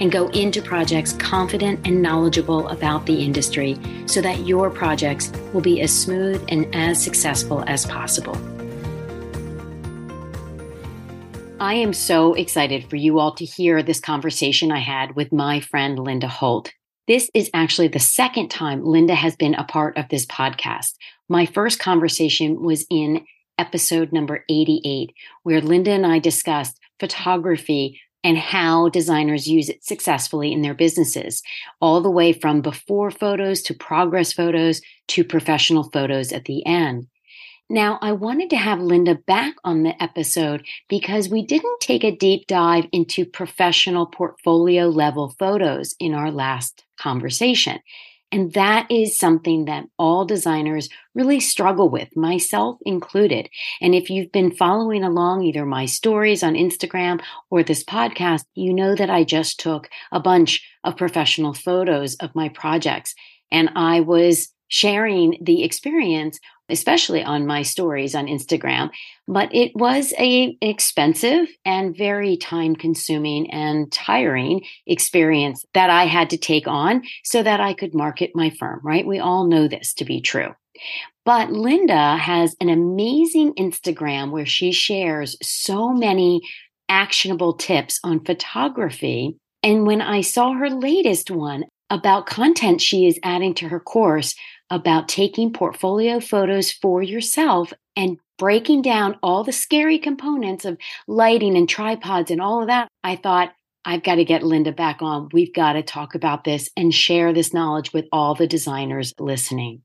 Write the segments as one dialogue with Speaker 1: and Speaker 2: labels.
Speaker 1: and go into projects confident and knowledgeable about the industry so that your projects will be as smooth and as successful as possible. I am so excited for you all to hear this conversation I had with my friend Linda Holt. This is actually the second time Linda has been a part of this podcast. My first conversation was in episode number 88, where Linda and I discussed photography and how designers use it successfully in their businesses, all the way from before photos to progress photos to professional photos at the end. Now, I wanted to have Linda back on the episode because we didn't take a deep dive into professional portfolio level photos in our last conversation. And that is something that all designers really struggle with, myself included. And if you've been following along either my stories on Instagram or this podcast, you know that I just took a bunch of professional photos of my projects. And I was sharing the experience especially on my stories on Instagram. But it was a expensive and very time consuming and tiring experience that I had to take on so that I could market my firm, right? We all know this to be true. But Linda has an amazing Instagram where she shares so many actionable tips on photography. And when I saw her latest one about content she is adding to her course, about taking portfolio photos for yourself and breaking down all the scary components of lighting and tripods and all of that, I thought, I've got to get Linda back on. We've got to talk about this and share this knowledge with all the designers listening.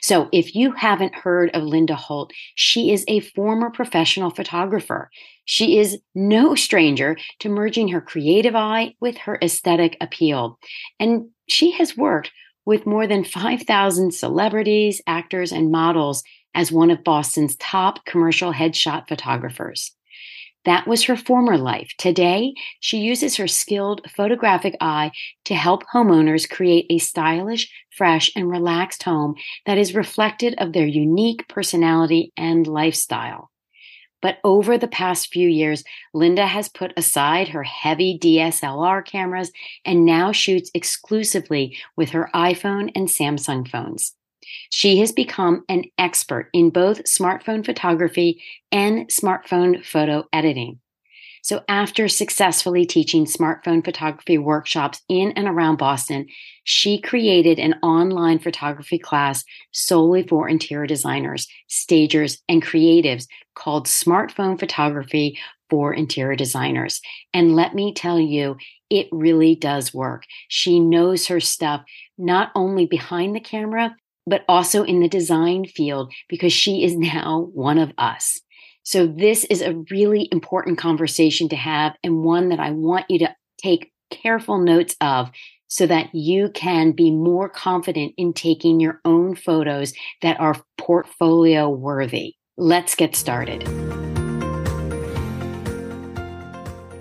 Speaker 1: So, if you haven't heard of Linda Holt, she is a former professional photographer. She is no stranger to merging her creative eye with her aesthetic appeal. And she has worked with more than 5,000 celebrities, actors, and models as one of Boston's top commercial headshot photographers. That was her former life. Today, she uses her skilled photographic eye to help homeowners create a stylish, fresh, and relaxed home that is reflected of their unique personality and lifestyle. But over the past few years, Linda has put aside her heavy DSLR cameras and now shoots exclusively with her iPhone and Samsung phones. She has become an expert in both smartphone photography and smartphone photo editing. So, after successfully teaching smartphone photography workshops in and around Boston, she created an online photography class solely for interior designers, stagers, and creatives called Smartphone Photography for Interior Designers. And let me tell you, it really does work. She knows her stuff, not only behind the camera, but also in the design field because she is now one of us. So this is a really important conversation to have and one that I want you to take careful notes of so that you can be more confident in taking your own photos that are portfolio worthy. Let's get started.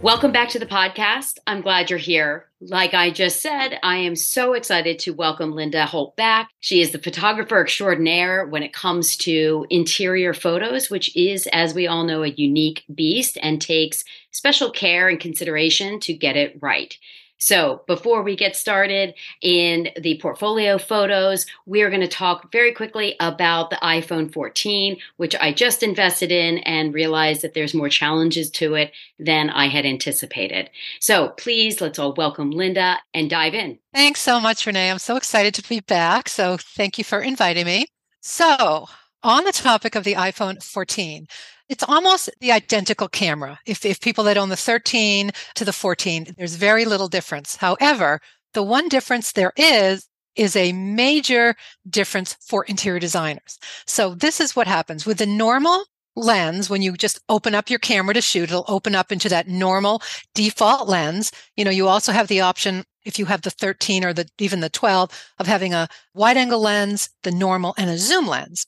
Speaker 1: Welcome back to the podcast. I'm glad you're here. Like I just said, I am so excited to welcome Linda Holt back. She is the photographer extraordinaire when it comes to interior photos, which is, as we all know, a unique beast and takes special care and consideration to get it right. So, before we get started in the portfolio photos, we're going to talk very quickly about the iPhone 14, which I just invested in and realized that there's more challenges to it than I had anticipated. So, please let's all welcome Linda and dive in.
Speaker 2: Thanks so much, Renee. I'm so excited to be back. So, thank you for inviting me. So, on the topic of the iPhone 14, it's almost the identical camera. If, if people that own the 13 to the 14, there's very little difference. However, the one difference there is is a major difference for interior designers. So this is what happens with the normal lens when you just open up your camera to shoot it'll open up into that normal default lens you know you also have the option if you have the 13 or the even the 12 of having a wide angle lens, the normal and a zoom lens.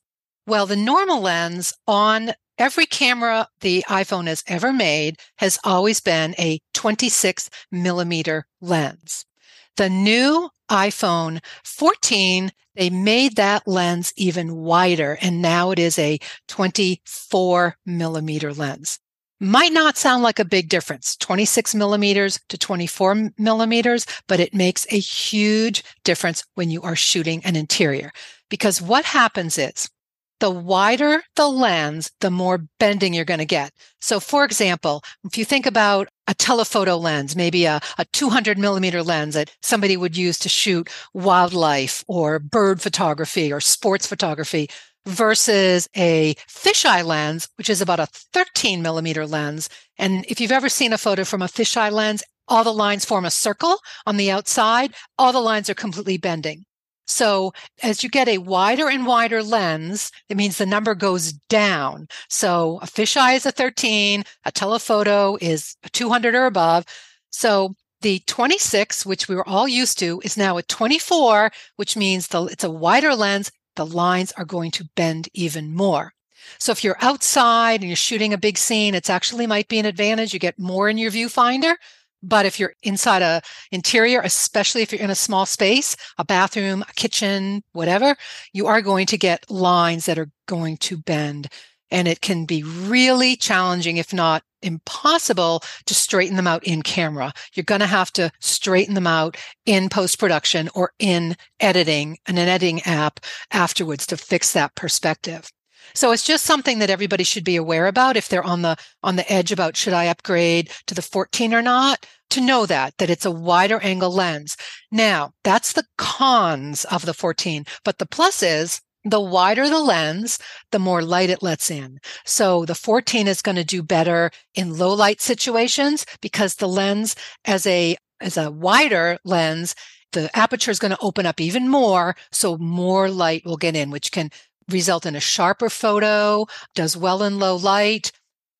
Speaker 2: Well, the normal lens on every camera the iPhone has ever made has always been a 26 millimeter lens. The new iPhone 14, they made that lens even wider, and now it is a 24 millimeter lens. Might not sound like a big difference, 26 millimeters to 24 millimeters, but it makes a huge difference when you are shooting an interior. Because what happens is the wider the lens, the more bending you're going to get. So, for example, if you think about a telephoto lens, maybe a, a 200 millimeter lens that somebody would use to shoot wildlife or bird photography or sports photography versus a fisheye lens, which is about a 13 millimeter lens. And if you've ever seen a photo from a fisheye lens, all the lines form a circle on the outside. All the lines are completely bending. So as you get a wider and wider lens, it means the number goes down. So a fisheye is a 13, a telephoto is 200 or above. So the 26, which we were all used to, is now a 24, which means the, it's a wider lens. The lines are going to bend even more. So if you're outside and you're shooting a big scene, it's actually might be an advantage. You get more in your viewfinder but if you're inside a interior, especially if you're in a small space, a bathroom, a kitchen, whatever, you are going to get lines that are going to bend. And it can be really challenging, if not impossible, to straighten them out in camera. You're going to have to straighten them out in post production or in editing, an editing app afterwards to fix that perspective. So it's just something that everybody should be aware about if they're on the on the edge about should I upgrade to the 14 or not to know that that it's a wider angle lens. Now, that's the cons of the 14, but the plus is the wider the lens, the more light it lets in. So the 14 is going to do better in low light situations because the lens as a as a wider lens the aperture is going to open up even more so more light will get in which can result in a sharper photo, does well in low light.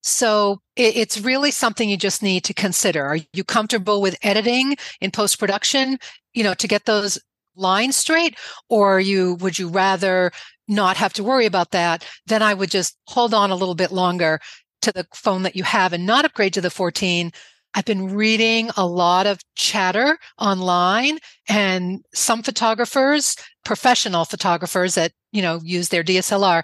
Speaker 2: So it, it's really something you just need to consider. Are you comfortable with editing in post production, you know, to get those lines straight? Or you, would you rather not have to worry about that? Then I would just hold on a little bit longer to the phone that you have and not upgrade to the 14 I've been reading a lot of chatter online and some photographers, professional photographers that, you know, use their DSLR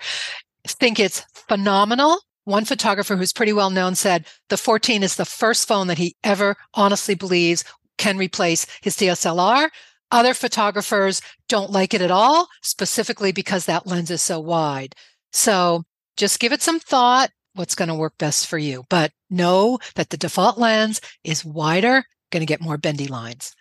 Speaker 2: think it's phenomenal. One photographer who's pretty well known said the 14 is the first phone that he ever honestly believes can replace his DSLR. Other photographers don't like it at all, specifically because that lens is so wide. So just give it some thought what's going to work best for you. But know that the default lens is wider, going to get more bendy lines.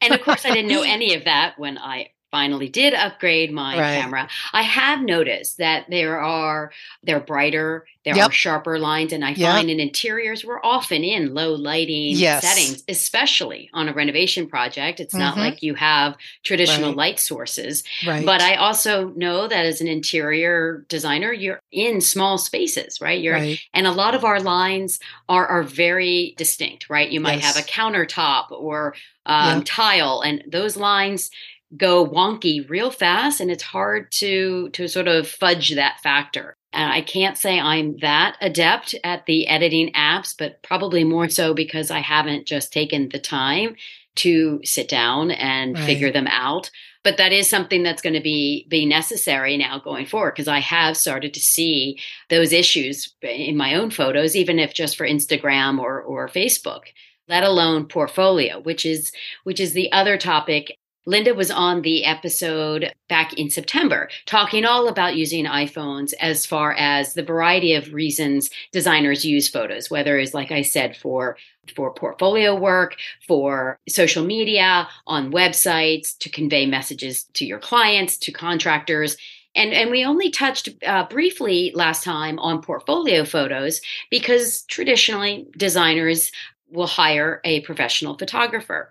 Speaker 1: And of course, I didn't know any of that when I finally did upgrade my right. camera. I have noticed that there are they're brighter, there yep. are sharper lines, and I yep. find in interiors we're often in low lighting yes. settings, especially on a renovation project. It's mm-hmm. not like you have traditional right. light sources. Right. But I also know that as an interior designer, you're in small spaces, right? You're and a lot of our lines are are very distinct, right? You might yes. have a countertop or um, yep. tile, and those lines go wonky real fast and it's hard to to sort of fudge that factor and i can't say i'm that adept at the editing apps but probably more so because i haven't just taken the time to sit down and right. figure them out but that is something that's going to be be necessary now going forward because i have started to see those issues in my own photos even if just for instagram or or facebook let alone portfolio which is which is the other topic Linda was on the episode back in September talking all about using iPhones as far as the variety of reasons designers use photos, whether it's like I said for for portfolio work, for social media, on websites, to convey messages to your clients, to contractors. And, and we only touched uh, briefly last time on portfolio photos because traditionally designers will hire a professional photographer.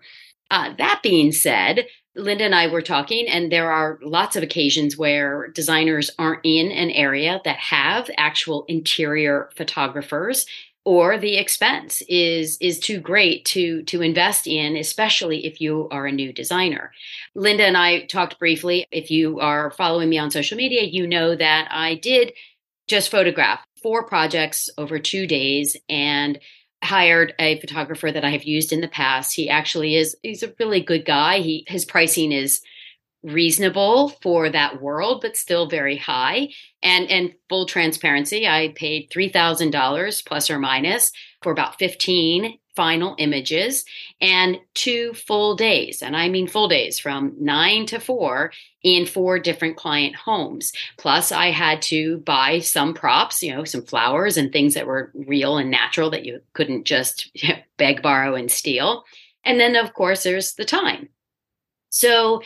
Speaker 1: Uh, that being said, Linda and I were talking, and there are lots of occasions where designers aren't in an area that have actual interior photographers or the expense is is too great to to invest in especially if you are a new designer. Linda and i talked briefly. If you are following me on social media you know that i did just photograph four projects over two days and hired a photographer that i have used in the past. He actually is he's a really good guy. He his pricing is reasonable for that world but still very high. And and full transparency i paid $3000 plus or minus for about 15 final images and two full days. And i mean full days from 9 to 4 in four different client homes. Plus i had to buy some props you know some flowers and things that were real and natural that you couldn't just beg borrow and steal. And then of course there's the time. So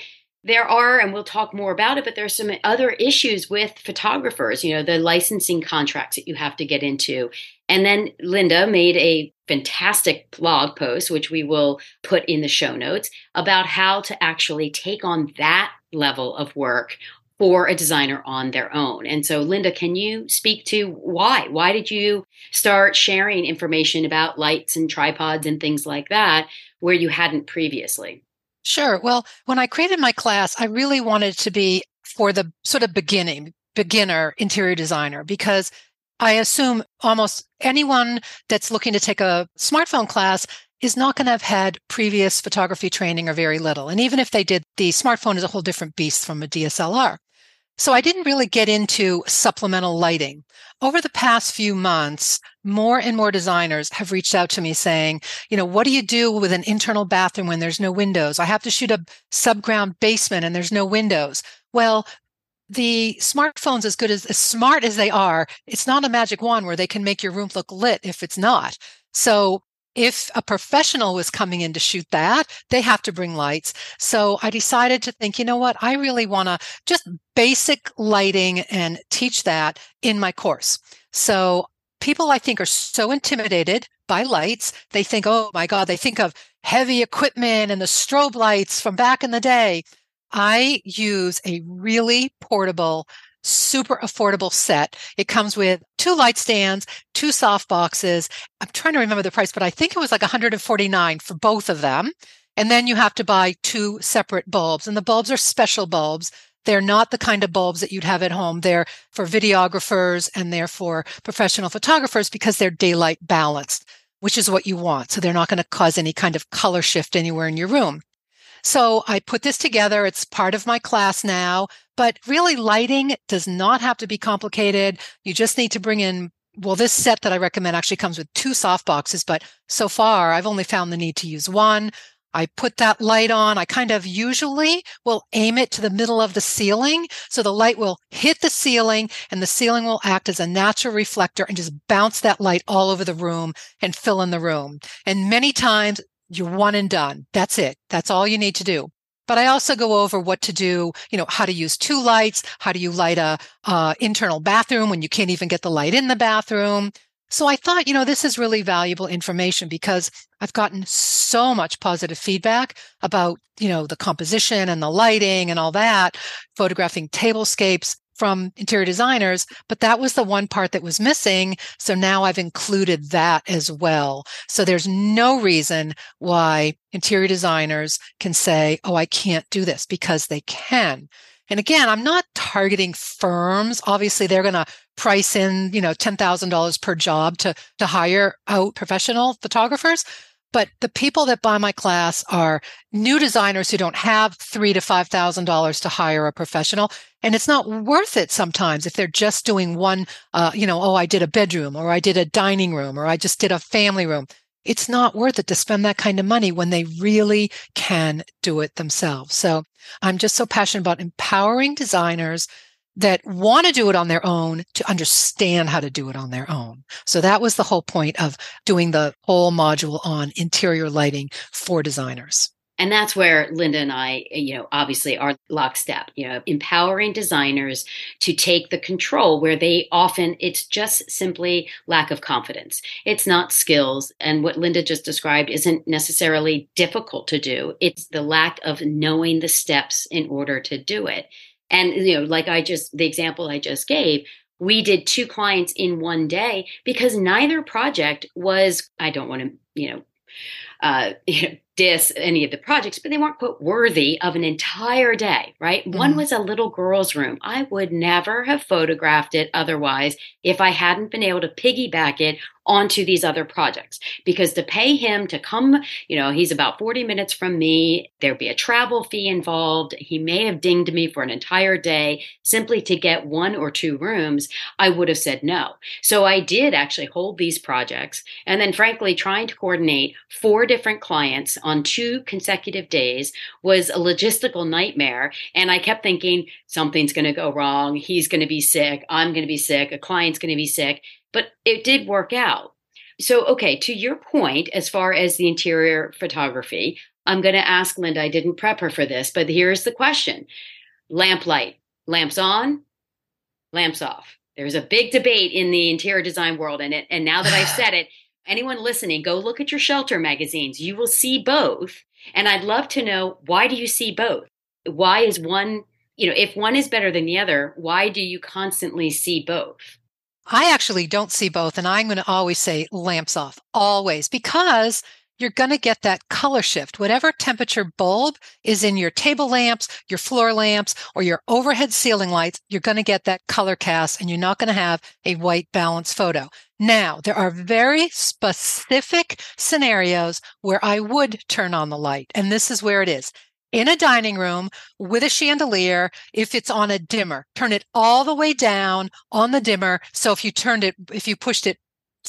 Speaker 1: there are, and we'll talk more about it, but there's some other issues with photographers, you know, the licensing contracts that you have to get into. And then Linda made a fantastic blog post, which we will put in the show notes, about how to actually take on that level of work for a designer on their own. And so, Linda, can you speak to why? Why did you start sharing information about lights and tripods and things like that where you hadn't previously?
Speaker 2: Sure. Well, when I created my class, I really wanted to be for the sort of beginning, beginner interior designer, because I assume almost anyone that's looking to take a smartphone class is not going to have had previous photography training or very little. And even if they did, the smartphone is a whole different beast from a DSLR. So I didn't really get into supplemental lighting. Over the past few months, more and more designers have reached out to me saying, you know, what do you do with an internal bathroom when there's no windows? I have to shoot a subground basement and there's no windows. Well, the smartphones as good as as smart as they are it's not a magic wand where they can make your room look lit if it's not so if a professional was coming in to shoot that, they have to bring lights. So I decided to think, you know what? I really want to just basic lighting and teach that in my course. So people I think are so intimidated by lights. They think, oh my God, they think of heavy equipment and the strobe lights from back in the day. I use a really portable super affordable set. It comes with two light stands, two soft boxes. I'm trying to remember the price, but I think it was like 149 for both of them. And then you have to buy two separate bulbs and the bulbs are special bulbs. They're not the kind of bulbs that you'd have at home. They're for videographers and they're for professional photographers because they're daylight balanced, which is what you want. So they're not going to cause any kind of color shift anywhere in your room. So I put this together. It's part of my class now, but really lighting does not have to be complicated. You just need to bring in well, this set that I recommend actually comes with two soft boxes, but so far I've only found the need to use one. I put that light on. I kind of usually will aim it to the middle of the ceiling. So the light will hit the ceiling and the ceiling will act as a natural reflector and just bounce that light all over the room and fill in the room. And many times you're one and done. That's it. That's all you need to do. But I also go over what to do, you know, how to use two lights, how do you light a uh, internal bathroom when you can't even get the light in the bathroom. So I thought, you know, this is really valuable information because I've gotten so much positive feedback about, you know, the composition and the lighting and all that, photographing tablescapes from interior designers, but that was the one part that was missing. So now I've included that as well. So there's no reason why interior designers can say, Oh, I can't do this because they can. And again, I'm not targeting firms. Obviously, they're going to price in, you know, $10,000 per job to, to hire out professional photographers. But the people that buy my class are new designers who don't have three to five thousand dollars to hire a professional, and it's not worth it sometimes if they're just doing one. Uh, you know, oh, I did a bedroom, or I did a dining room, or I just did a family room. It's not worth it to spend that kind of money when they really can do it themselves. So I'm just so passionate about empowering designers that want to do it on their own to understand how to do it on their own. So that was the whole point of doing the whole module on interior lighting for designers.
Speaker 1: And that's where Linda and I, you know, obviously are lockstep, you know, empowering designers to take the control where they often, it's just simply lack of confidence. It's not skills. And what Linda just described isn't necessarily difficult to do. It's the lack of knowing the steps in order to do it. And, you know, like I just, the example I just gave, we did two clients in one day because neither project was, I don't want to, you know, uh, you know, diss any of the projects, but they weren't quote worthy of an entire day, right? Mm-hmm. One was a little girl's room. I would never have photographed it otherwise if I hadn't been able to piggyback it onto these other projects because to pay him to come, you know, he's about 40 minutes from me. There'd be a travel fee involved. He may have dinged me for an entire day simply to get one or two rooms. I would have said no. So I did actually hold these projects. And then, frankly, trying to coordinate four different clients on two consecutive days was a logistical nightmare. And I kept thinking, something's going to go wrong. He's going to be sick. I'm going to be sick. A client's going to be sick but it did work out. So, okay, to your point, as far as the interior photography, I'm going to ask Linda. I didn't prep her for this, but here's the question lamp light, lamps on, lamps off. There's a big debate in the interior design world. And, it, and now that I've said it, anyone listening, go look at your shelter magazines. You will see both. And I'd love to know why do you see both? Why is one, you know, if one is better than the other, why do you constantly see both?
Speaker 2: I actually don't see both. And I'm going to always say lamps off, always, because you're going to get that color shift. Whatever temperature bulb is in your table lamps, your floor lamps, or your overhead ceiling lights, you're going to get that color cast and you're not going to have a white balance photo. Now, there are very specific scenarios where I would turn on the light. And this is where it is in a dining room with a chandelier if it's on a dimmer. Turn it all the way down on the dimmer. So if you turned it, if you pushed it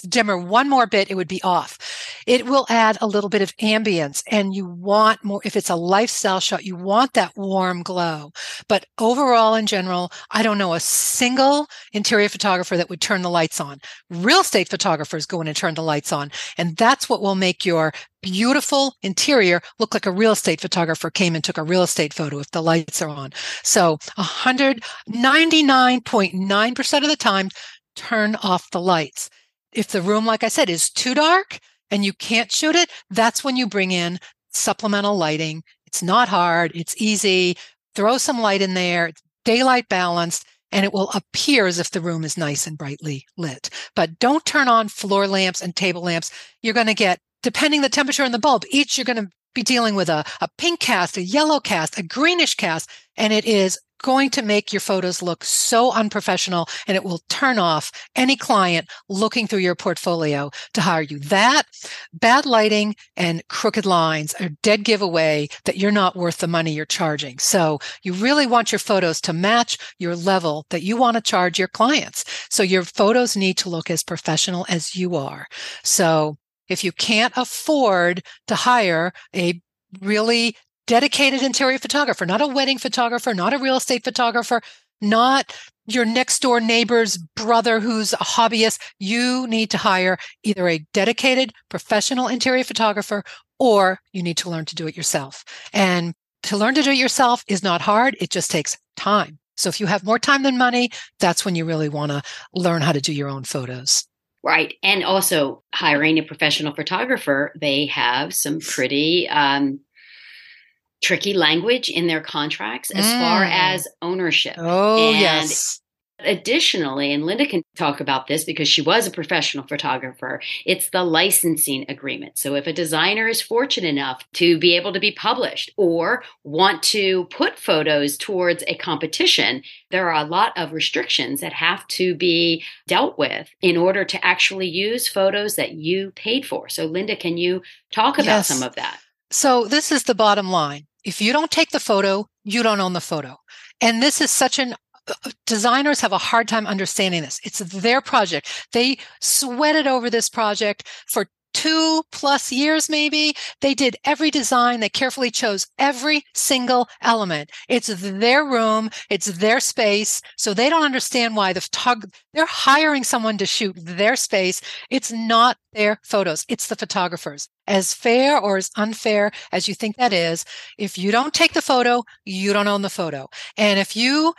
Speaker 2: dimmer one more bit, it would be off. It will add a little bit of ambience and you want more, if it's a lifestyle shot, you want that warm glow. But overall, in general, I don't know a single interior photographer that would turn the lights on. Real estate photographers go in and turn the lights on. And that's what will make your beautiful interior look like a real estate photographer came and took a real estate photo if the lights are on. So 199.9% of the time, turn off the lights if the room, like I said, is too dark and you can't shoot it, that's when you bring in supplemental lighting. It's not hard. It's easy. Throw some light in there. It's daylight balanced and it will appear as if the room is nice and brightly lit. But don't turn on floor lamps and table lamps. You're going to get, depending the temperature in the bulb, each you're going to be dealing with a, a pink cast, a yellow cast, a greenish cast, and it is going to make your photos look so unprofessional and it will turn off any client looking through your portfolio to hire you. That bad lighting and crooked lines are dead giveaway that you're not worth the money you're charging. So you really want your photos to match your level that you want to charge your clients. So your photos need to look as professional as you are. So if you can't afford to hire a really dedicated interior photographer, not a wedding photographer, not a real estate photographer, not your next door neighbor's brother who's a hobbyist. You need to hire either a dedicated professional interior photographer or you need to learn to do it yourself. And to learn to do it yourself is not hard. It just takes time. So if you have more time than money, that's when you really want to learn how to do your own photos.
Speaker 1: Right. And also hiring a professional photographer, they have some pretty um, tricky language in their contracts as mm. far as ownership.
Speaker 2: Oh, and yes.
Speaker 1: Additionally, and Linda can talk about this because she was a professional photographer, it's the licensing agreement. So if a designer is fortunate enough to be able to be published or want to put photos towards a competition, there are a lot of restrictions that have to be dealt with in order to actually use photos that you paid for. So, Linda, can you talk about yes. some of that?
Speaker 2: So, this is the bottom line. If you don't take the photo, you don't own the photo. And this is such an uh, uh, designers have a hard time understanding this. It's their project. They sweated over this project for two plus years, maybe. They did every design. They carefully chose every single element. It's their room. It's their space. So they don't understand why the photog- they're hiring someone to shoot their space. It's not their photos. It's the photographers. As fair or as unfair as you think that is, if you don't take the photo, you don't own the photo. And if you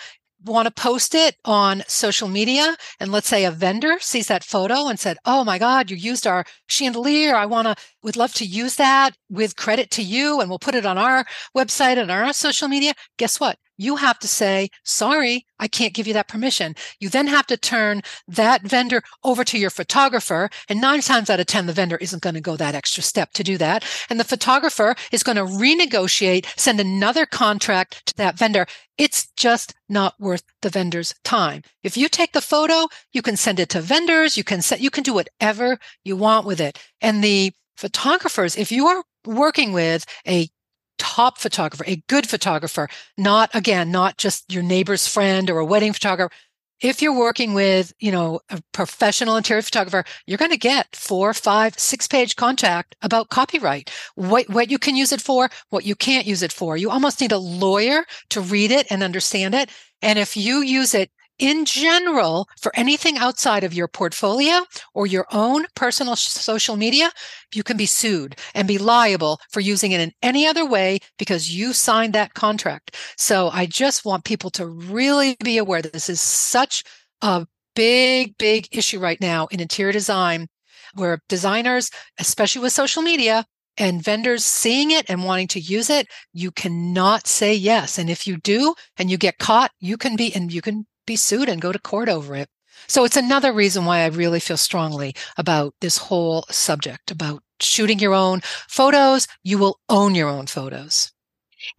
Speaker 2: want to post it on social media. And let's say a vendor sees that photo and said oh my god you used our chandelier. I want to would love to use that with credit to you. And we'll put it on our website and our social media. Guess what you have to say, sorry, I can't give you that permission. You then have to turn that vendor over to your photographer. And nine times out of 10, the vendor isn't going to go that extra step to do that. And the photographer is going to renegotiate, send another contract to that vendor. It's just not worth the vendor's time. If you take the photo, you can send it to vendors. You can set, you can do whatever you want with it. And the photographers, if you are working with a top photographer, a good photographer, not again, not just your neighbor's friend or a wedding photographer. If you're working with, you know, a professional interior photographer, you're going to get four, five, six page contact about copyright, what, what you can use it for, what you can't use it for. You almost need a lawyer to read it and understand it. And if you use it in general, for anything outside of your portfolio or your own personal social media, you can be sued and be liable for using it in any other way because you signed that contract. So I just want people to really be aware that this is such a big, big issue right now in interior design where designers, especially with social media, and vendors seeing it and wanting to use it, you cannot say yes. And if you do and you get caught, you can be, and you can be sued and go to court over it. So it's another reason why I really feel strongly about this whole subject about shooting your own photos. You will own your own photos.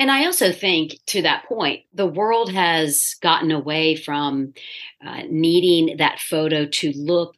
Speaker 1: And I also think, to that point, the world has gotten away from uh, needing that photo to look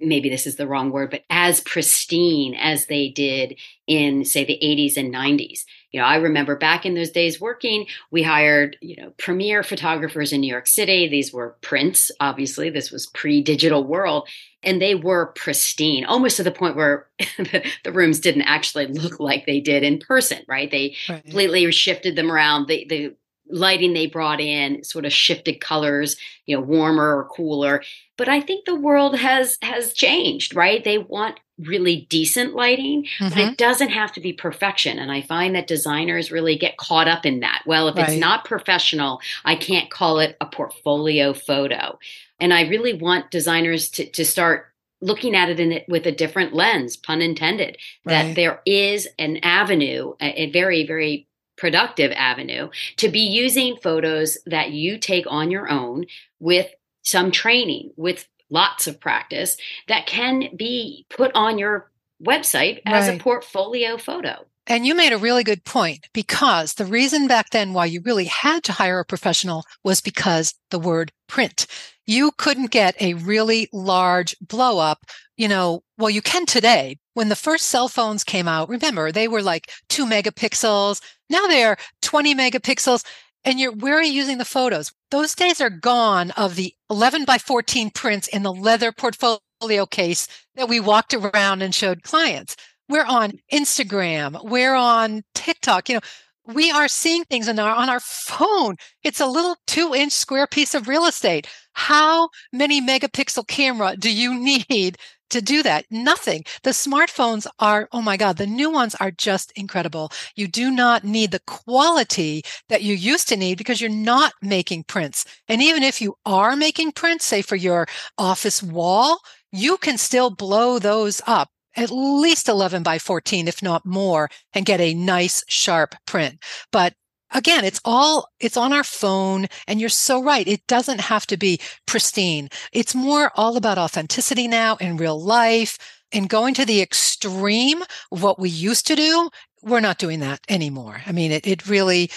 Speaker 1: maybe this is the wrong word, but as pristine as they did in, say, the 80s and 90s. You know, I remember back in those days working, we hired, you know, premier photographers in New York City. These were prints, obviously. This was pre digital world. And they were pristine, almost to the point where the rooms didn't actually look like they did in person, right? They right. completely shifted them around. The, the lighting they brought in sort of shifted colors you know warmer or cooler but i think the world has has changed right they want really decent lighting mm-hmm. but it mm-hmm. doesn't have to be perfection and i find that designers really get caught up in that well if right. it's not professional i can't call it a portfolio photo and i really want designers to, to start looking at it in it with a different lens pun intended right. that there is an avenue a, a very very productive avenue to be using photos that you take on your own with some training, with lots of practice that can be put on your website as right. a portfolio photo.
Speaker 2: And you made a really good point because the reason back then why you really had to hire a professional was because the word print. You couldn't get a really large blow up, you know, well, you can today. When the first cell phones came out, remember, they were like two megapixels. Now they're 20 megapixels. And you're, where are you using the photos? Those days are gone of the 11 by 14 prints in the leather portfolio case that we walked around and showed clients. We're on Instagram. We're on TikTok. You know, we are seeing things on our, on our phone. It's a little two inch square piece of real estate. How many megapixel camera do you need to do that? Nothing. The smartphones are, oh my God, the new ones are just incredible. You do not need the quality that you used to need because you're not making prints. And even if you are making prints, say for your office wall, you can still blow those up at least 11 by 14, if not more, and get a nice sharp print. But again, it's all, it's on our phone. And you're so right. It doesn't have to be pristine. It's more all about authenticity now in real life and going to the extreme what we used to do. We're not doing that anymore. I mean, it, it really,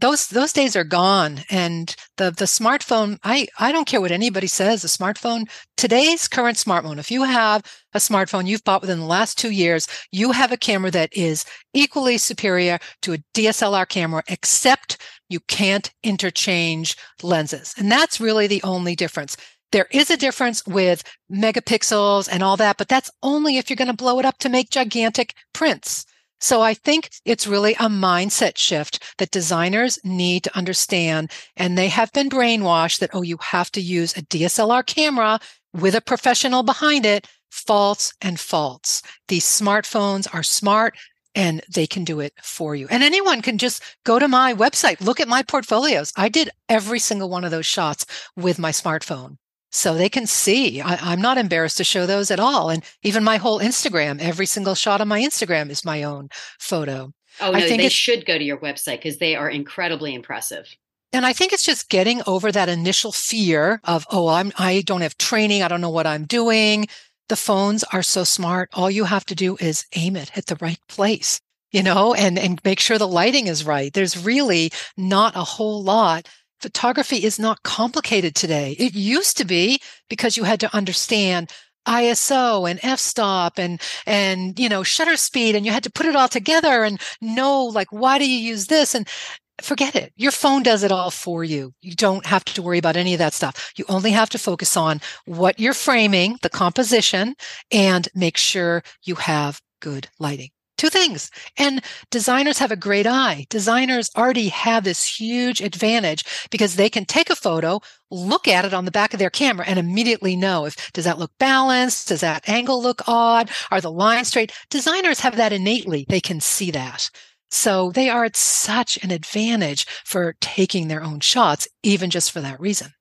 Speaker 2: those those days are gone. And the the smartphone i i don't care what anybody says a smartphone today's current smartphone if you have a smartphone you've bought within the last 2 years you have a camera that is equally superior to a DSLR camera except you can't interchange lenses. And that's really the only difference. There is a difference with megapixels and all that but that's only if you're going to blow it up to make gigantic prints so I think it's really a mindset shift that designers need to understand. And they have been brainwashed that, oh, you have to use a DSLR camera with a professional behind it. False and false. These smartphones are smart and they can do it for you. And anyone can just go to my website, look at my portfolios. I did every single one of those shots with my smartphone so they can see. I, am not embarrassed to show those at all. And even my whole Instagram, every single shot on my Instagram is my own photo.
Speaker 1: Oh no, I think they should go to your website because they are incredibly impressive.
Speaker 2: And I think it's just getting over that initial fear of, oh, I'm, I don't have training. I don't know what I'm doing. The phones are so smart. All you have to do is aim it at the right place, you know, and, and make sure the lighting is right. There's really not a whole lot. Photography is not complicated today. It used to be because you had to understand ISO and f-stop and and you know shutter speed and you had to put it all together and know like why do you use this and forget it. Your phone does it all for you. You don't have to worry about any of that stuff. You only have to focus on what you're framing, the composition, and make sure you have good lighting. Two things. And designers have a great eye. Designers already have this huge advantage because they can take a photo, look at it on the back of their camera and immediately know if does that look balanced? Does that angle look odd? Are the lines straight? Designers have that innately. They can see that. So they are at such an advantage for taking their own shots, even just for that reason.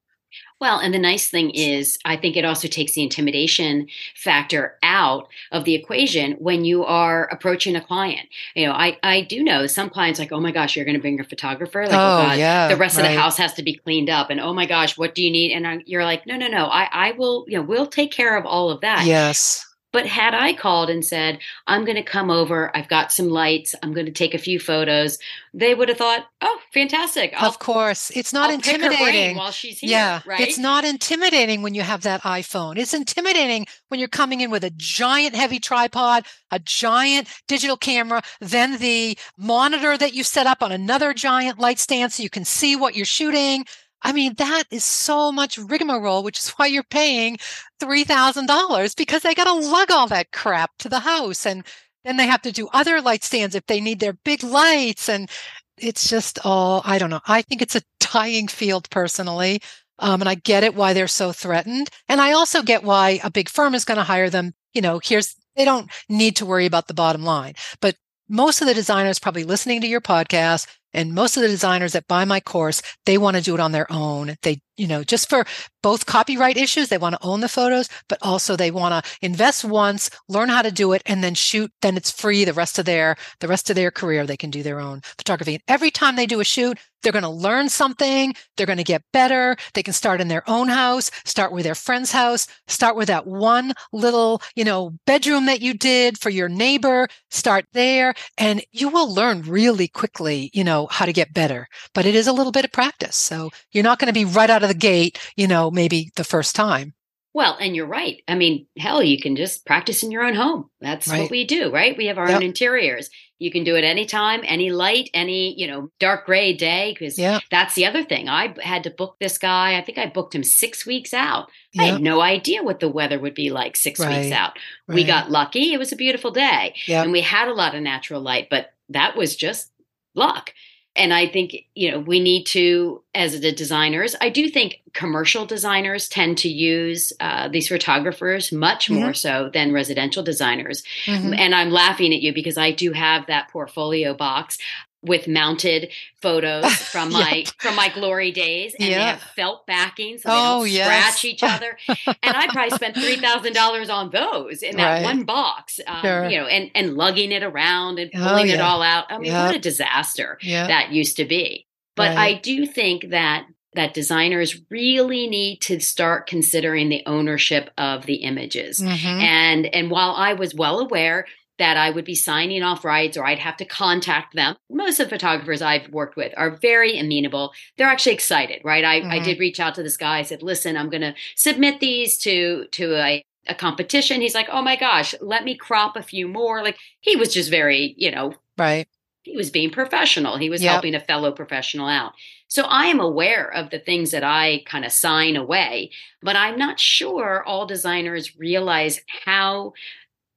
Speaker 1: Well, and the nice thing is, I think it also takes the intimidation factor out of the equation when you are approaching a client. You know, I, I do know some clients like, oh my gosh, you're going to bring your photographer. Like,
Speaker 2: oh, oh God, yeah,
Speaker 1: the rest right. of the house has to be cleaned up. And oh my gosh, what do you need? And I, you're like, no, no, no, I, I will, you know, we'll take care of all of that.
Speaker 2: Yes.
Speaker 1: But had I called and said, I'm going to come over, I've got some lights, I'm going to take a few photos, they would have thought, oh, fantastic.
Speaker 2: I'll, of course. It's not
Speaker 1: I'll
Speaker 2: intimidating.
Speaker 1: while she's here.
Speaker 2: Yeah.
Speaker 1: Right?
Speaker 2: It's not intimidating when you have that iPhone. It's intimidating when you're coming in with a giant heavy tripod, a giant digital camera, then the monitor that you set up on another giant light stand so you can see what you're shooting. I mean, that is so much rigmarole, which is why you're paying $3,000 because they got to lug all that crap to the house. And then they have to do other light stands if they need their big lights. And it's just all, I don't know. I think it's a dying field personally. Um, and I get it why they're so threatened. And I also get why a big firm is going to hire them. You know, here's, they don't need to worry about the bottom line. But most of the designers probably listening to your podcast and most of the designers that buy my course, they want to do it on their own. They, you know, just for both copyright issues, they want to own the photos, but also they want to invest once, learn how to do it, and then shoot. Then it's free the rest of their the rest of their career. They can do their own photography. And every time they do a shoot, they're going to learn something. They're going to get better. They can start in their own house, start with their friend's house, start with that one little, you know, bedroom that you did for your neighbor, start there, and you will learn really quickly, you know, how to get better. But it is a little bit of practice. So you're not going to be right out of the gate, you know, maybe the first time.
Speaker 1: Well, and you're right. I mean, hell, you can just practice in your own home. That's right. what we do, right? We have our yep. own interiors. You can do it anytime, any light, any, you know, dark gray day, because yep. that's the other thing. I had to book this guy. I think I booked him six weeks out. Yep. I had no idea what the weather would be like six right. weeks out. Right. We got lucky. It was a beautiful day. And we had a lot of natural light, but that was just luck. And I think, you know, we need to, as the designers, I do think commercial designers tend to use uh, these photographers much mm-hmm. more so than residential designers. Mm-hmm. And I'm laughing at you because I do have that portfolio box with mounted photos from my yep. from my glory days and yep. they have felt backing so they oh, don't yes. scratch each other and i probably spent $3000 on those in that right. one box um, sure. you know and and lugging it around and oh, pulling oh, yeah. it all out i mean yep. what a disaster that used to be but right. i do think that that designers really need to start considering the ownership of the images mm-hmm. and and while i was well aware that I would be signing off rights or I'd have to contact them. Most of the photographers I've worked with are very amenable. They're actually excited, right? I, mm-hmm. I did reach out to this guy. I said, listen, I'm going to submit these to, to a, a competition. He's like, oh my gosh, let me crop a few more. Like he was just very, you know,
Speaker 2: right.
Speaker 1: He was being professional. He was yep. helping a fellow professional out. So I am aware of the things that I kind of sign away, but I'm not sure all designers realize how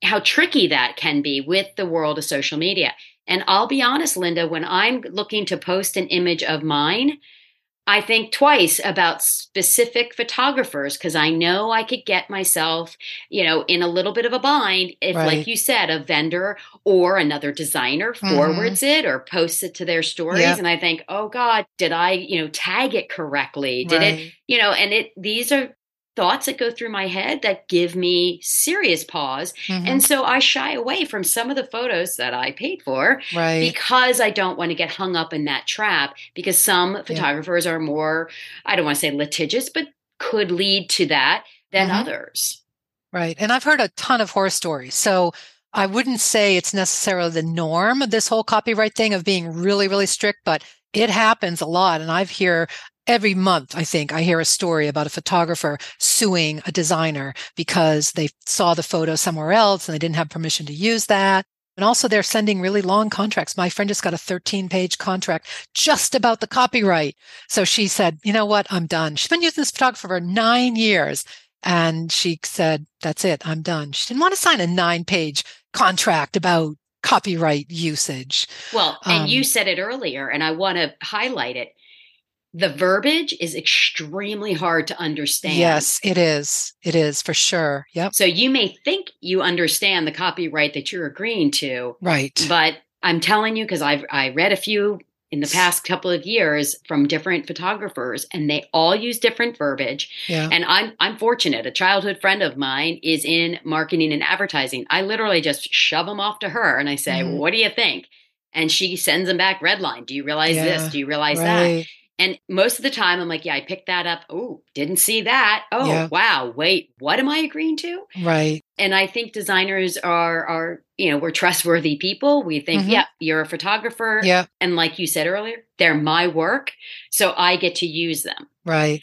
Speaker 1: how tricky that can be with the world of social media. And I'll be honest, Linda, when I'm looking to post an image of mine, I think twice about specific photographers because I know I could get myself, you know, in a little bit of a bind if, right. like you said, a vendor or another designer mm-hmm. forwards it or posts it to their stories. Yep. And I think, oh God, did I, you know, tag it correctly? Did right. it, you know, and it, these are thoughts that go through my head that give me serious pause. Mm-hmm. And so I shy away from some of the photos that I paid for
Speaker 2: right.
Speaker 1: because I don't want to get hung up in that trap because some photographers yeah. are more, I don't want to say litigious, but could lead to that than mm-hmm. others.
Speaker 2: Right. And I've heard a ton of horror stories. So I wouldn't say it's necessarily the norm, of this whole copyright thing of being really, really strict, but it happens a lot. And I've hear every month, I think I hear a story about a photographer suing a designer because they saw the photo somewhere else and they didn't have permission to use that. And also they're sending really long contracts. My friend just got a 13 page contract just about the copyright. So she said, you know what? I'm done. She's been using this photographer for nine years. And she said, that's it. I'm done. She didn't want to sign a nine page contract about copyright usage.
Speaker 1: Well, and um, you said it earlier, and I want to highlight it the verbiage is extremely hard to understand.
Speaker 2: Yes, it is. It is for sure. Yep.
Speaker 1: So you may think you understand the copyright that you're agreeing to.
Speaker 2: Right.
Speaker 1: But I'm telling you because I've I read a few in the past couple of years from different photographers and they all use different verbiage.
Speaker 2: Yeah.
Speaker 1: And I'm I'm fortunate. A childhood friend of mine is in marketing and advertising. I literally just shove them off to her and I say, mm. "What do you think?" And she sends them back red line Do you realize yeah, this? Do you realize right. that? And most of the time, I'm like, yeah, I picked that up. Oh, didn't see that. Oh, yeah. wow. Wait, what am I agreeing to?
Speaker 2: Right.
Speaker 1: And I think designers are are you know we're trustworthy people. We think, mm-hmm. yeah, you're a photographer.
Speaker 2: Yeah.
Speaker 1: And like you said earlier, they're my work, so I get to use them.
Speaker 2: Right.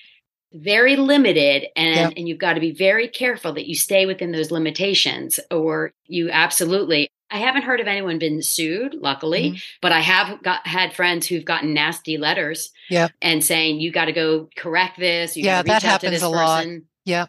Speaker 1: Very limited, and and you've got to be very careful that you stay within those limitations, or you absolutely I haven't heard of anyone been sued, luckily, mm-hmm. but I have got had friends who've gotten nasty letters
Speaker 2: yep.
Speaker 1: and saying you got to go correct this.
Speaker 2: yeah, that happens a person. lot. Yeah.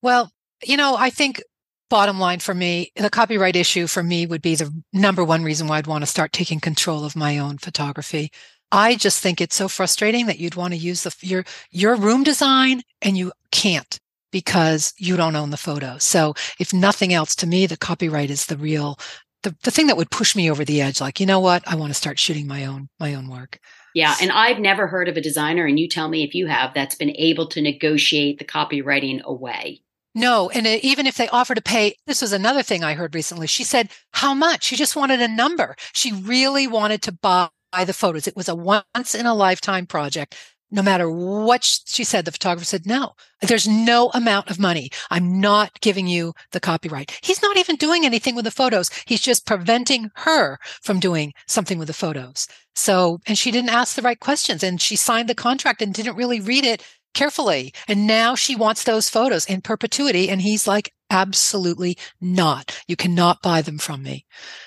Speaker 2: Well, you know, I think bottom line for me, the copyright issue for me would be the number one reason why I'd want to start taking control of my own photography. I just think it's so frustrating that you'd want to use the your your room design and you can't because you don't own the photo. So if nothing else to me the copyright is the real the, the thing that would push me over the edge like you know what? I want to start shooting my own my own work.
Speaker 1: Yeah and i've never heard of a designer and you tell me if you have that's been able to negotiate the copywriting away.
Speaker 2: No and it, even if they offer to pay this was another thing i heard recently. She said how much? She just wanted a number. She really wanted to buy the photos. It was a once in a lifetime project no matter what she said, the photographer said, no, there's no amount of money. I'm not giving you the copyright. He's not even doing anything with the photos. He's just preventing her from doing something with the photos. So, and she didn't ask the right questions and she signed the contract and didn't really read it carefully. And now she wants those photos in perpetuity. And he's like, absolutely not. You cannot buy them from me.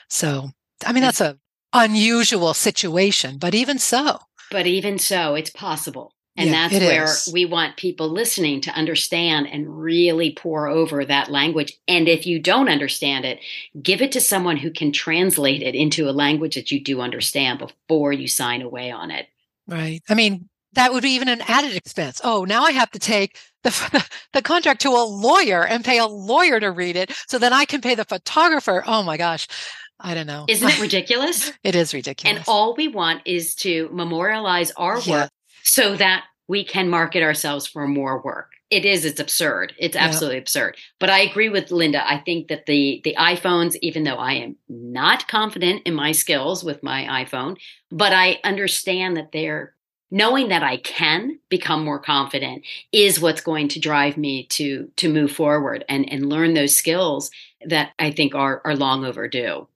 Speaker 2: So, I mean, that's a unusual situation, but even so,
Speaker 1: but even so, it's possible. And yeah, that's where is. we want people listening to understand and really pour over that language. And if you don't understand it, give it to someone who can translate it into a language that you do understand before you sign away on it.
Speaker 2: Right. I mean, that would be even an added expense. Oh, now I have to take the, the contract to a lawyer and pay a lawyer to read it so then I can pay the photographer. Oh my gosh. I don't know.
Speaker 1: Isn't it ridiculous?
Speaker 2: it is ridiculous.
Speaker 1: And all we want is to memorialize our yeah. work so that we can market ourselves for more work. It is it's absurd. It's absolutely yeah. absurd. But I agree with Linda. I think that the the iPhones even though I am not confident in my skills with my iPhone, but I understand that they're knowing that I can become more confident is what's going to drive me to to move forward and and learn those skills that I think are are long overdue.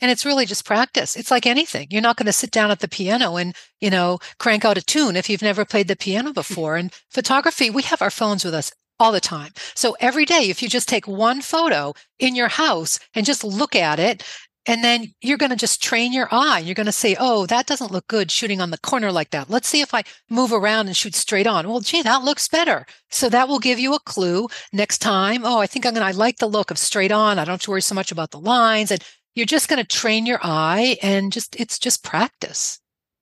Speaker 2: And it's really just practice. It's like anything. You're not going to sit down at the piano and, you know, crank out a tune if you've never played the piano before. And photography, we have our phones with us all the time. So every day, if you just take one photo in your house and just look at it, and then you're going to just train your eye. You're going to say, oh, that doesn't look good shooting on the corner like that. Let's see if I move around and shoot straight on. Well, gee, that looks better. So that will give you a clue next time. Oh, I think I'm going to, I like the look of straight on. I don't have to worry so much about the lines. And you're just going to train your eye and just it's just practice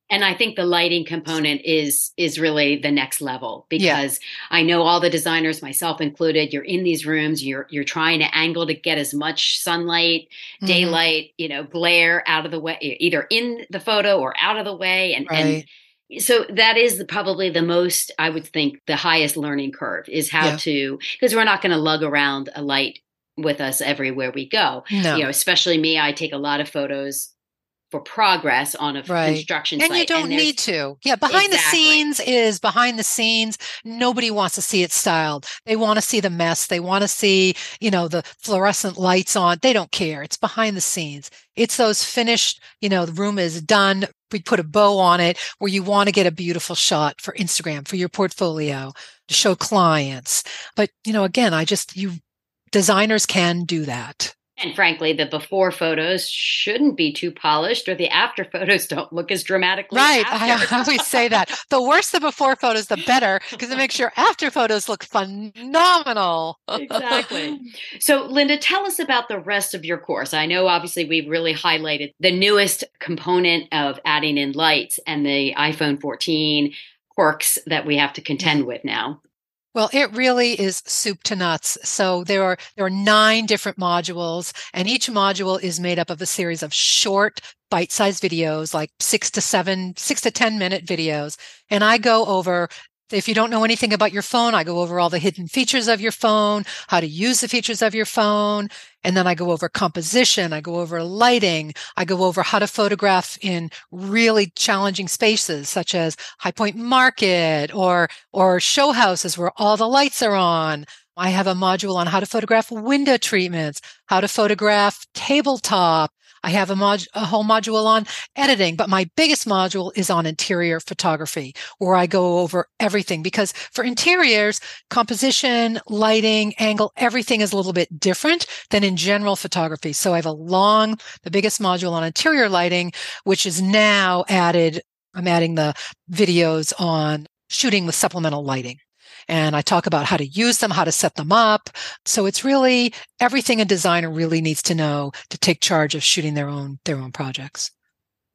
Speaker 1: and i think the lighting component is is really the next level because yeah. i know all the designers myself included you're in these rooms you're you're trying to angle to get as much sunlight mm-hmm. daylight you know glare out of the way either in the photo or out of the way and
Speaker 2: right.
Speaker 1: and so that is probably the most i would think the highest learning curve is how yeah. to because we're not going to lug around a light with us everywhere we go
Speaker 2: no.
Speaker 1: you know especially me i take a lot of photos for progress on a right. construction
Speaker 2: and
Speaker 1: site.
Speaker 2: You don't and need to. Yeah, behind exactly. the scenes is behind the scenes. Nobody wants to see it styled. They want to see the mess. They want to see, you know, the fluorescent lights on. They don't care. It's behind the scenes. It's those finished, you know, the room is done. We put a bow on it where you want to get a beautiful shot for Instagram, for your portfolio, to show clients. But, you know, again, I just, you designers can do that.
Speaker 1: And frankly, the before photos shouldn't be too polished, or the after photos don't look as dramatically.
Speaker 2: Right. I always say that. The worse the before photos, the better, because it makes your after photos look phenomenal.
Speaker 1: exactly. So, Linda, tell us about the rest of your course. I know, obviously, we've really highlighted the newest component of adding in lights and the iPhone 14 quirks that we have to contend with now.
Speaker 2: Well, it really is soup to nuts. So there are there are nine different modules, and each module is made up of a series of short, bite-sized videos, like six to seven, six to ten minute videos. And I go over if you don't know anything about your phone, I go over all the hidden features of your phone, how to use the features of your phone. And then I go over composition. I go over lighting. I go over how to photograph in really challenging spaces, such as High Point Market or, or show houses where all the lights are on. I have a module on how to photograph window treatments, how to photograph tabletop, I have a, mod- a whole module on editing, but my biggest module is on interior photography, where I go over everything because for interiors, composition, lighting, angle, everything is a little bit different than in general photography. So I have a long, the biggest module on interior lighting, which is now added. I'm adding the videos on shooting with supplemental lighting and I talk about how to use them, how to set them up. So it's really everything a designer really needs to know to take charge of shooting their own their own projects.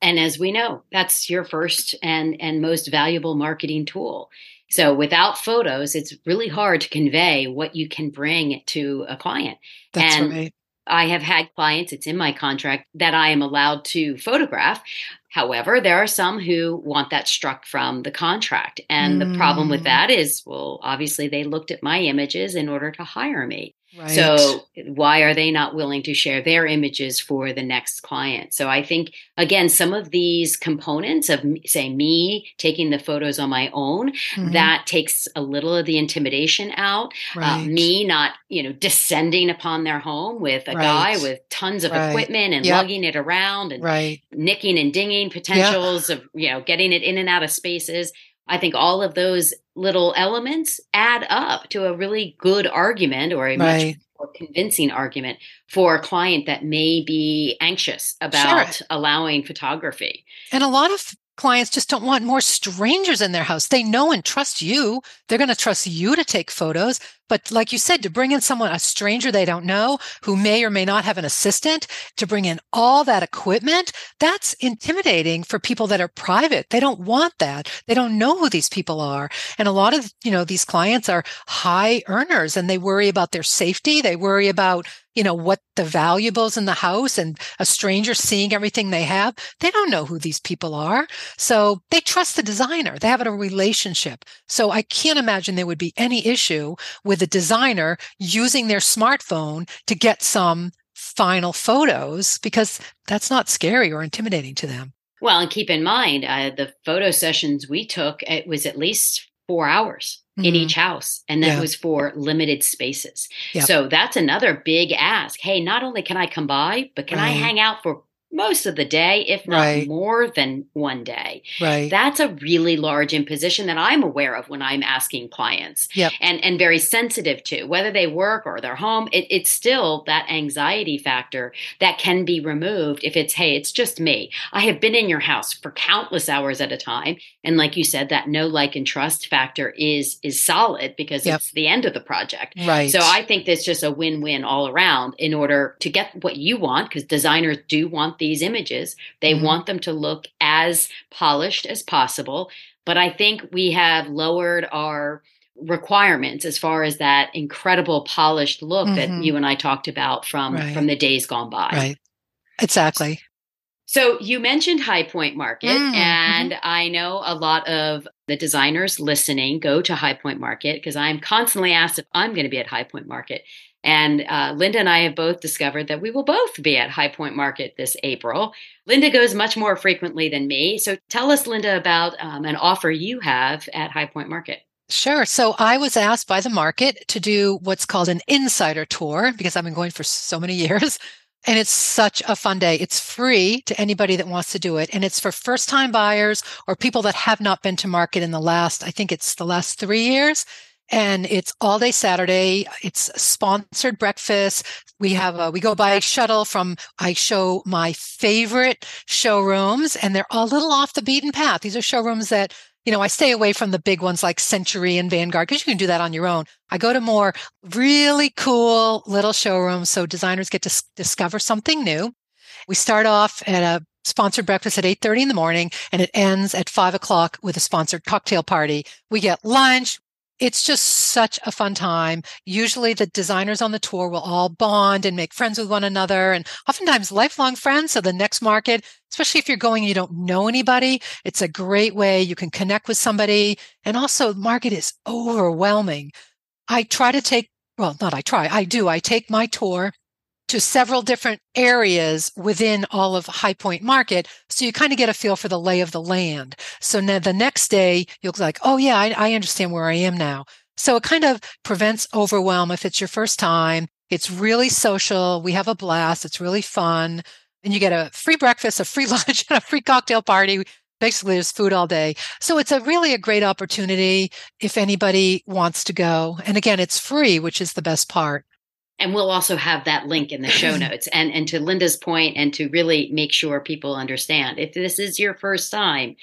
Speaker 1: And as we know, that's your first and and most valuable marketing tool. So without photos, it's really hard to convey what you can bring to a client.
Speaker 2: That's
Speaker 1: and
Speaker 2: right.
Speaker 1: I have had clients, it's in my contract that I am allowed to photograph. However, there are some who want that struck from the contract. And mm. the problem with mm. that is, well, obviously they looked at my images in order to hire me. Right. So why are they not willing to share their images for the next client? So I think again, some of these components of say me taking the photos on my own, mm-hmm. that takes a little of the intimidation out. Uh, right. Uh, me not, you know, descending upon their home with a right. guy with tons of equipment and yep. lugging it around and nicking and dinging potentials yep. of, you know, getting it in and out of spaces. I think all of those little elements add up to a really good argument or a right. much more convincing argument for a client that may be anxious about sure. allowing photography.
Speaker 2: And a lot of clients just don't want more strangers in their house. They know and trust you. They're going to trust you to take photos. But like you said, to bring in someone, a stranger they don't know, who may or may not have an assistant, to bring in all that equipment, that's intimidating for people that are private. They don't want that. They don't know who these people are. And a lot of, you know, these clients are high earners and they worry about their safety. They worry about you know, what the valuables in the house and a stranger seeing everything they have. They don't know who these people are. So they trust the designer. They have a relationship. So I can't imagine there would be any issue with the designer using their smartphone to get some final photos because that's not scary or intimidating to them.
Speaker 1: Well, and keep in mind, uh, the photo sessions we took, it was at least four hours mm-hmm. in each house. And that yeah. was for limited spaces. Yep. So that's another big ask. Hey, not only can I come by, but can right. I hang out for most of the day, if not right. more than one day.
Speaker 2: Right.
Speaker 1: That's a really large imposition that I'm aware of when I'm asking clients
Speaker 2: yep.
Speaker 1: and, and very sensitive to whether they work or they're home. It, it's still that anxiety factor that can be removed if it's, hey, it's just me. I have been in your house for countless hours at a time. And like you said, that no like and trust factor is is solid because yep. it's the end of the project.
Speaker 2: Right.
Speaker 1: So I think that's just a win-win all around in order to get what you want, because designers do want these images. They mm-hmm. want them to look as polished as possible. But I think we have lowered our requirements as far as that incredible polished look mm-hmm. that you and I talked about from
Speaker 2: right.
Speaker 1: from the days gone by.
Speaker 2: Right. Exactly.
Speaker 1: So you mentioned High Point Market,
Speaker 2: Mm, mhm.
Speaker 1: and I know a lot of the designers listening go to High Point Market because I'm constantly asked if I'm going to be at High Point Market. And uh, Linda and I have both discovered that we will both be at High Point Market this April. Linda goes much more frequently than me. So tell us, Linda, about um, an offer you have at High Point Market.
Speaker 2: Sure. So I was asked by the market to do what's called an insider tour because I've been going for so many years. And it's such a fun day. It's free to anybody that wants to do it. And it's for first time buyers or people that have not been to market in the last, I think it's the last three years. And it's all day Saturday. It's sponsored breakfast. We have a, we go by shuttle from, I show my favorite showrooms and they're a little off the beaten path. These are showrooms that you know, I stay away from the big ones like Century and Vanguard because you can do that on your own. I go to more really cool little showrooms so designers get to discover something new. We start off at a sponsored breakfast at 8.30 in the morning and it ends at 5 o'clock with a sponsored cocktail party. We get lunch. It's just such a fun time. Usually the designers on the tour will all bond and make friends with one another and oftentimes lifelong friends. So the next market, especially if you're going and you don't know anybody, it's a great way you can connect with somebody. And also market is overwhelming. I try to take, well, not I try, I do. I take my tour to several different areas within all of High Point Market. So you kind of get a feel for the lay of the land. So now the next day you'll be like, oh yeah, I, I understand where I am now. So it kind of prevents overwhelm if it's your first time. It's really social. We have a blast. It's really fun. And you get a free breakfast, a free lunch, and a free cocktail party. Basically, there's food all day. So it's a really a great opportunity if anybody wants to go. And again, it's free, which is the best part.
Speaker 1: And we'll also have that link in the show notes. And and to Linda's point, and to really make sure people understand, if this is your first time,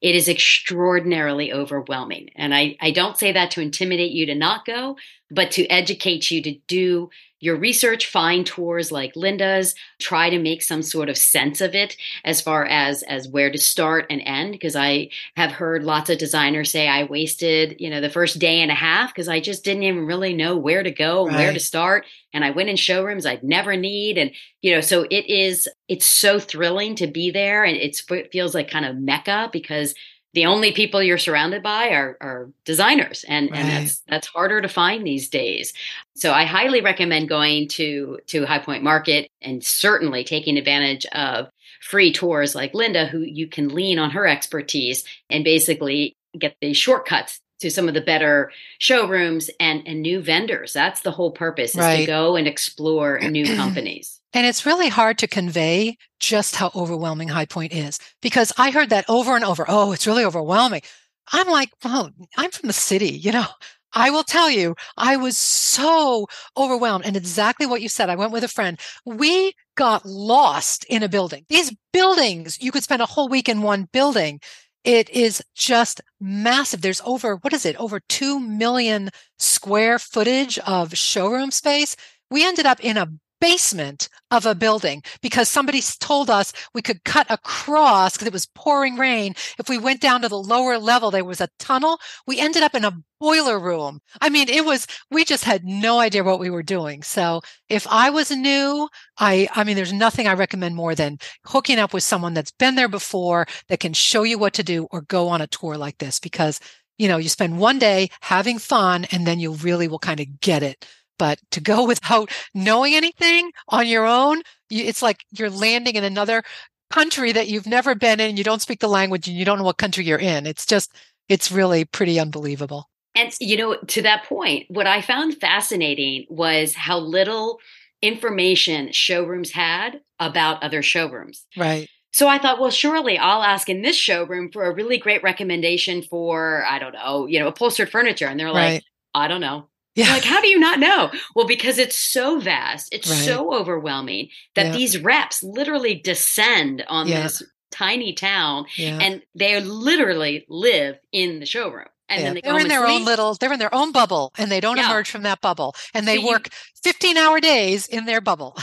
Speaker 1: it is extraordinarily overwhelming. And I, I don't say that to intimidate you to not go, but to educate you to do your research, find tours like Linda's, try to make some sort of sense of it as far as as where to start and end. Because I have heard lots of designers say I wasted, you know, the first day and a half because I just didn't even really know where to go and where to start. And I went in showrooms I'd never need. And, you know, so it is, it's so thrilling to be there. And it's, it feels like kind of mecca because the only people you're surrounded by are, are designers and, and that's that's harder to find these days. So i highly recommend going to to high point market and certainly taking advantage of free tours like linda who you can lean on her expertise and basically get the shortcuts to some of the better showrooms and and new vendors. That's the whole purpose is to go and explore new companies
Speaker 2: And it's really hard to convey just how overwhelming High Point is because I heard that over and over. Oh, it's really overwhelming. I'm like, well, I'm from the city, you know. I will tell you, I was so overwhelmed. And exactly what you said. I went with a friend. We got lost in a building. These buildings, you could spend a whole week in one building. It is just massive. There's over, what is it? Over 2 million square footage of showroom space. We ended up in a basement of a building because somebody told us we could cut across because it was pouring rain. If we went down to the lower level, there was a tunnel. We ended up in a boiler room. I mean, it was, we just had no idea what we were doing. So if I was new, I, I mean, there's nothing I recommend more than hooking up with someone that's been there before that can show you what to do or go on a tour like this because you know, you spend one day having fun and then you really will kind of get it. But to go without knowing anything on your own, it's like you're landing in another country that you've never been in. You don't speak the language and you don't know what country you're in. It's just, it's really pretty unbelievable.
Speaker 1: And you know, to that point, what I found fascinating was how little information showrooms had about other showrooms.
Speaker 2: Right.
Speaker 1: So I thought, well, surely I'll ask in this showroom for a really great recommendation for, I don't know, you know, upholstered furniture. And they're like,
Speaker 2: Right.
Speaker 1: I don't know.
Speaker 2: Yeah.
Speaker 1: Like, how do you not know? Well, because it's so vast, it's
Speaker 2: Right.
Speaker 1: so overwhelming that
Speaker 2: Yeah.
Speaker 1: these reps literally descend on
Speaker 2: Yeah.
Speaker 1: this tiny town
Speaker 2: yeah.
Speaker 1: and they literally live in the showroom. And
Speaker 2: Yeah.
Speaker 1: then they
Speaker 2: they're in their
Speaker 1: and
Speaker 2: own little, they're in their own bubble and they don't
Speaker 1: Yeah.
Speaker 2: emerge from that bubble. And they
Speaker 1: So you-
Speaker 2: work 15 hour days in their bubble.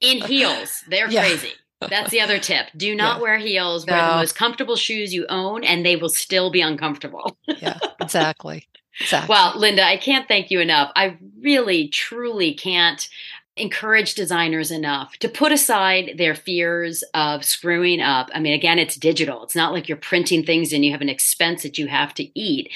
Speaker 1: in heels. They're
Speaker 2: Yeah.
Speaker 1: crazy. That's the other tip. Do not
Speaker 2: Yeah.
Speaker 1: wear heels. Wear the most comfortable shoes you own, and they will still be uncomfortable.
Speaker 2: yeah, exactly. Exactly.
Speaker 1: Well, Linda, I can't thank you enough. I really, truly can't encourage designers enough to put aside their fears of screwing up. I mean, again, it's digital. It's not like you're printing things and you have an expense that you have to eat.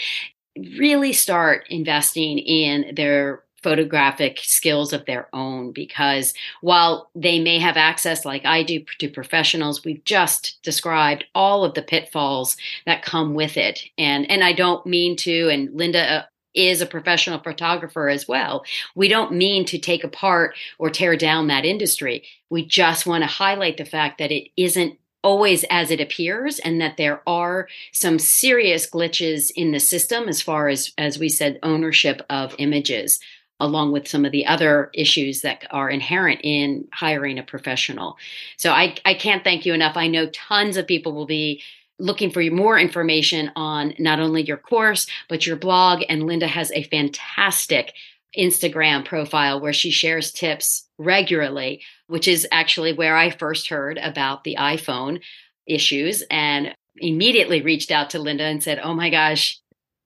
Speaker 1: Really start investing in their photographic skills of their own because while they may have access like I do to professionals we've just described all of the pitfalls that come with it and and I don't mean to and Linda uh, is a professional photographer as well. We don't mean to take apart or tear down that industry. We just want to highlight the fact that it isn't always as it appears and that there are some serious glitches in the system as far as as we said ownership of images along with some of the other issues that are inherent in hiring a professional. So I, I can't thank you enough. I know tons of people will be looking for more information on not only your course, but your blog. And Linda has a fantastic Instagram profile where she shares tips regularly, which is actually where I first heard about the iPhone issues and immediately reached out to Linda and said, Oh my gosh,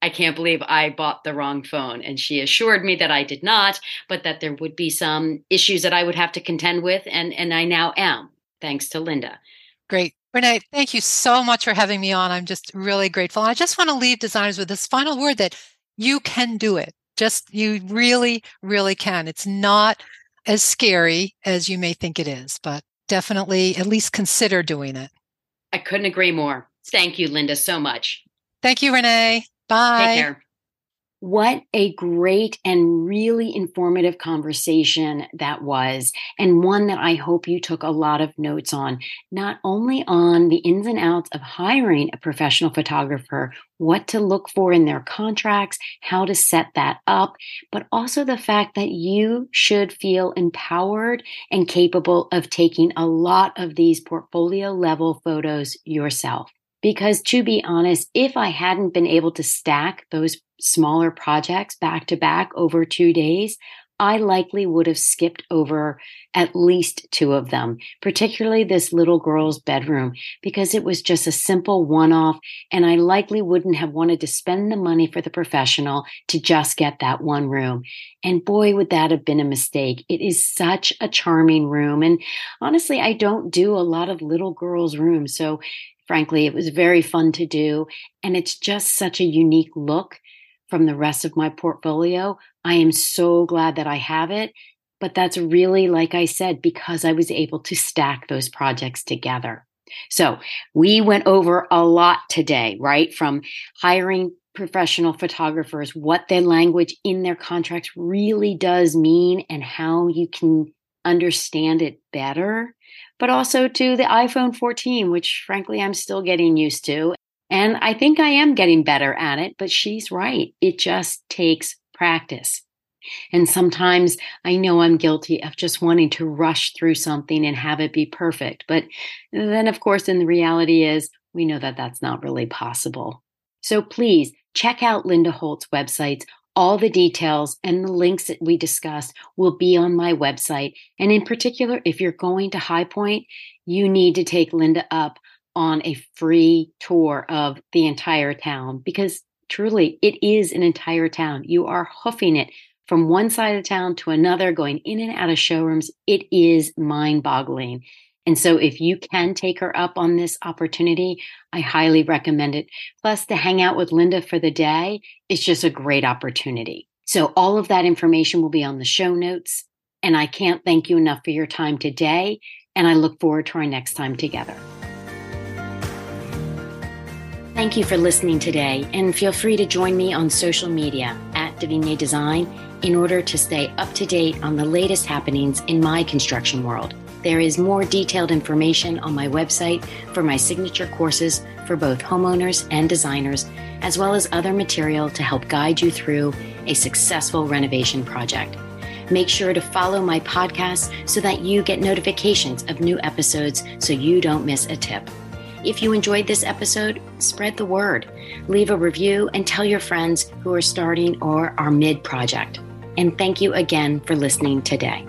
Speaker 1: I can't believe I bought the wrong phone. And she assured me that I did not, but that there would be some issues that I would have to contend with. And, and I now am, thanks to Linda.
Speaker 2: Great. Renee, thank you so much for having me on. I'm just really grateful. I just want to leave designers with this final word that you can do it. Just you really, really can. It's not as scary as you may think it is, but definitely at least consider doing it.
Speaker 1: I couldn't agree more. Thank you, Linda, so much.
Speaker 2: Thank you, Renee. Bye.
Speaker 1: Take care. What a great and really informative conversation that was, and one that I hope you took a lot of notes on, not only on the ins and outs of hiring a professional photographer, what to look for in their contracts, how to set that up, but also the fact that you should feel empowered and capable of taking a lot of these portfolio level photos yourself. Because to be honest, if I hadn't been able to stack those smaller projects back to back over two days, I likely would have skipped over at least two of them, particularly this little girl's bedroom, because it was just a simple one off. And I likely wouldn't have wanted to spend the money for the professional to just get that one room. And boy, would that have been a mistake. It is such a charming room. And honestly, I don't do a lot of little girls' rooms. So frankly. It was very fun to do. And it's just such a unique look from the rest of my portfolio. I am so glad that I have it. But that's really, like I said, because I was able to stack those projects together. So we went over a lot today, right? From hiring professional photographers, what their language in their contracts really does mean, and how you can understand it better but also to the iPhone 14, which frankly I'm still getting used to. And I think I am getting better at it, but she's right. It just takes practice. And sometimes I know I'm guilty of just wanting to rush through something and have it be perfect. But then, of course, then the reality is we know that that's not really possible. So please check out Linda Holt's websites all the details and the links that we discussed will be on my website. And in particular, if you're going to High Point, you need to take Linda up on a free tour of the entire town because truly it is an entire town. You are hoofing it from one side of town to another, going in and out of showrooms. It is mind boggling. And so if you can take her up on this opportunity, I highly recommend it. Plus, to hang out with Linda for the day is just a great opportunity. So all of that information will be on the show notes. And I can't thank you enough for your time today. And I look forward to our next time together. Thank you for listening today, and feel free to join me on social media at Devignier Design in order to stay up to date on the latest happenings in my construction world. There is more detailed information on my website for my signature courses for both homeowners and designers, as well as other material to help guide you through a successful renovation project. Make sure to follow my podcast so that you get notifications of new episodes so you don't miss a tip. If you enjoyed this episode, spread the word, leave a review, and tell your friends who are starting or are mid project. And thank you again for listening today.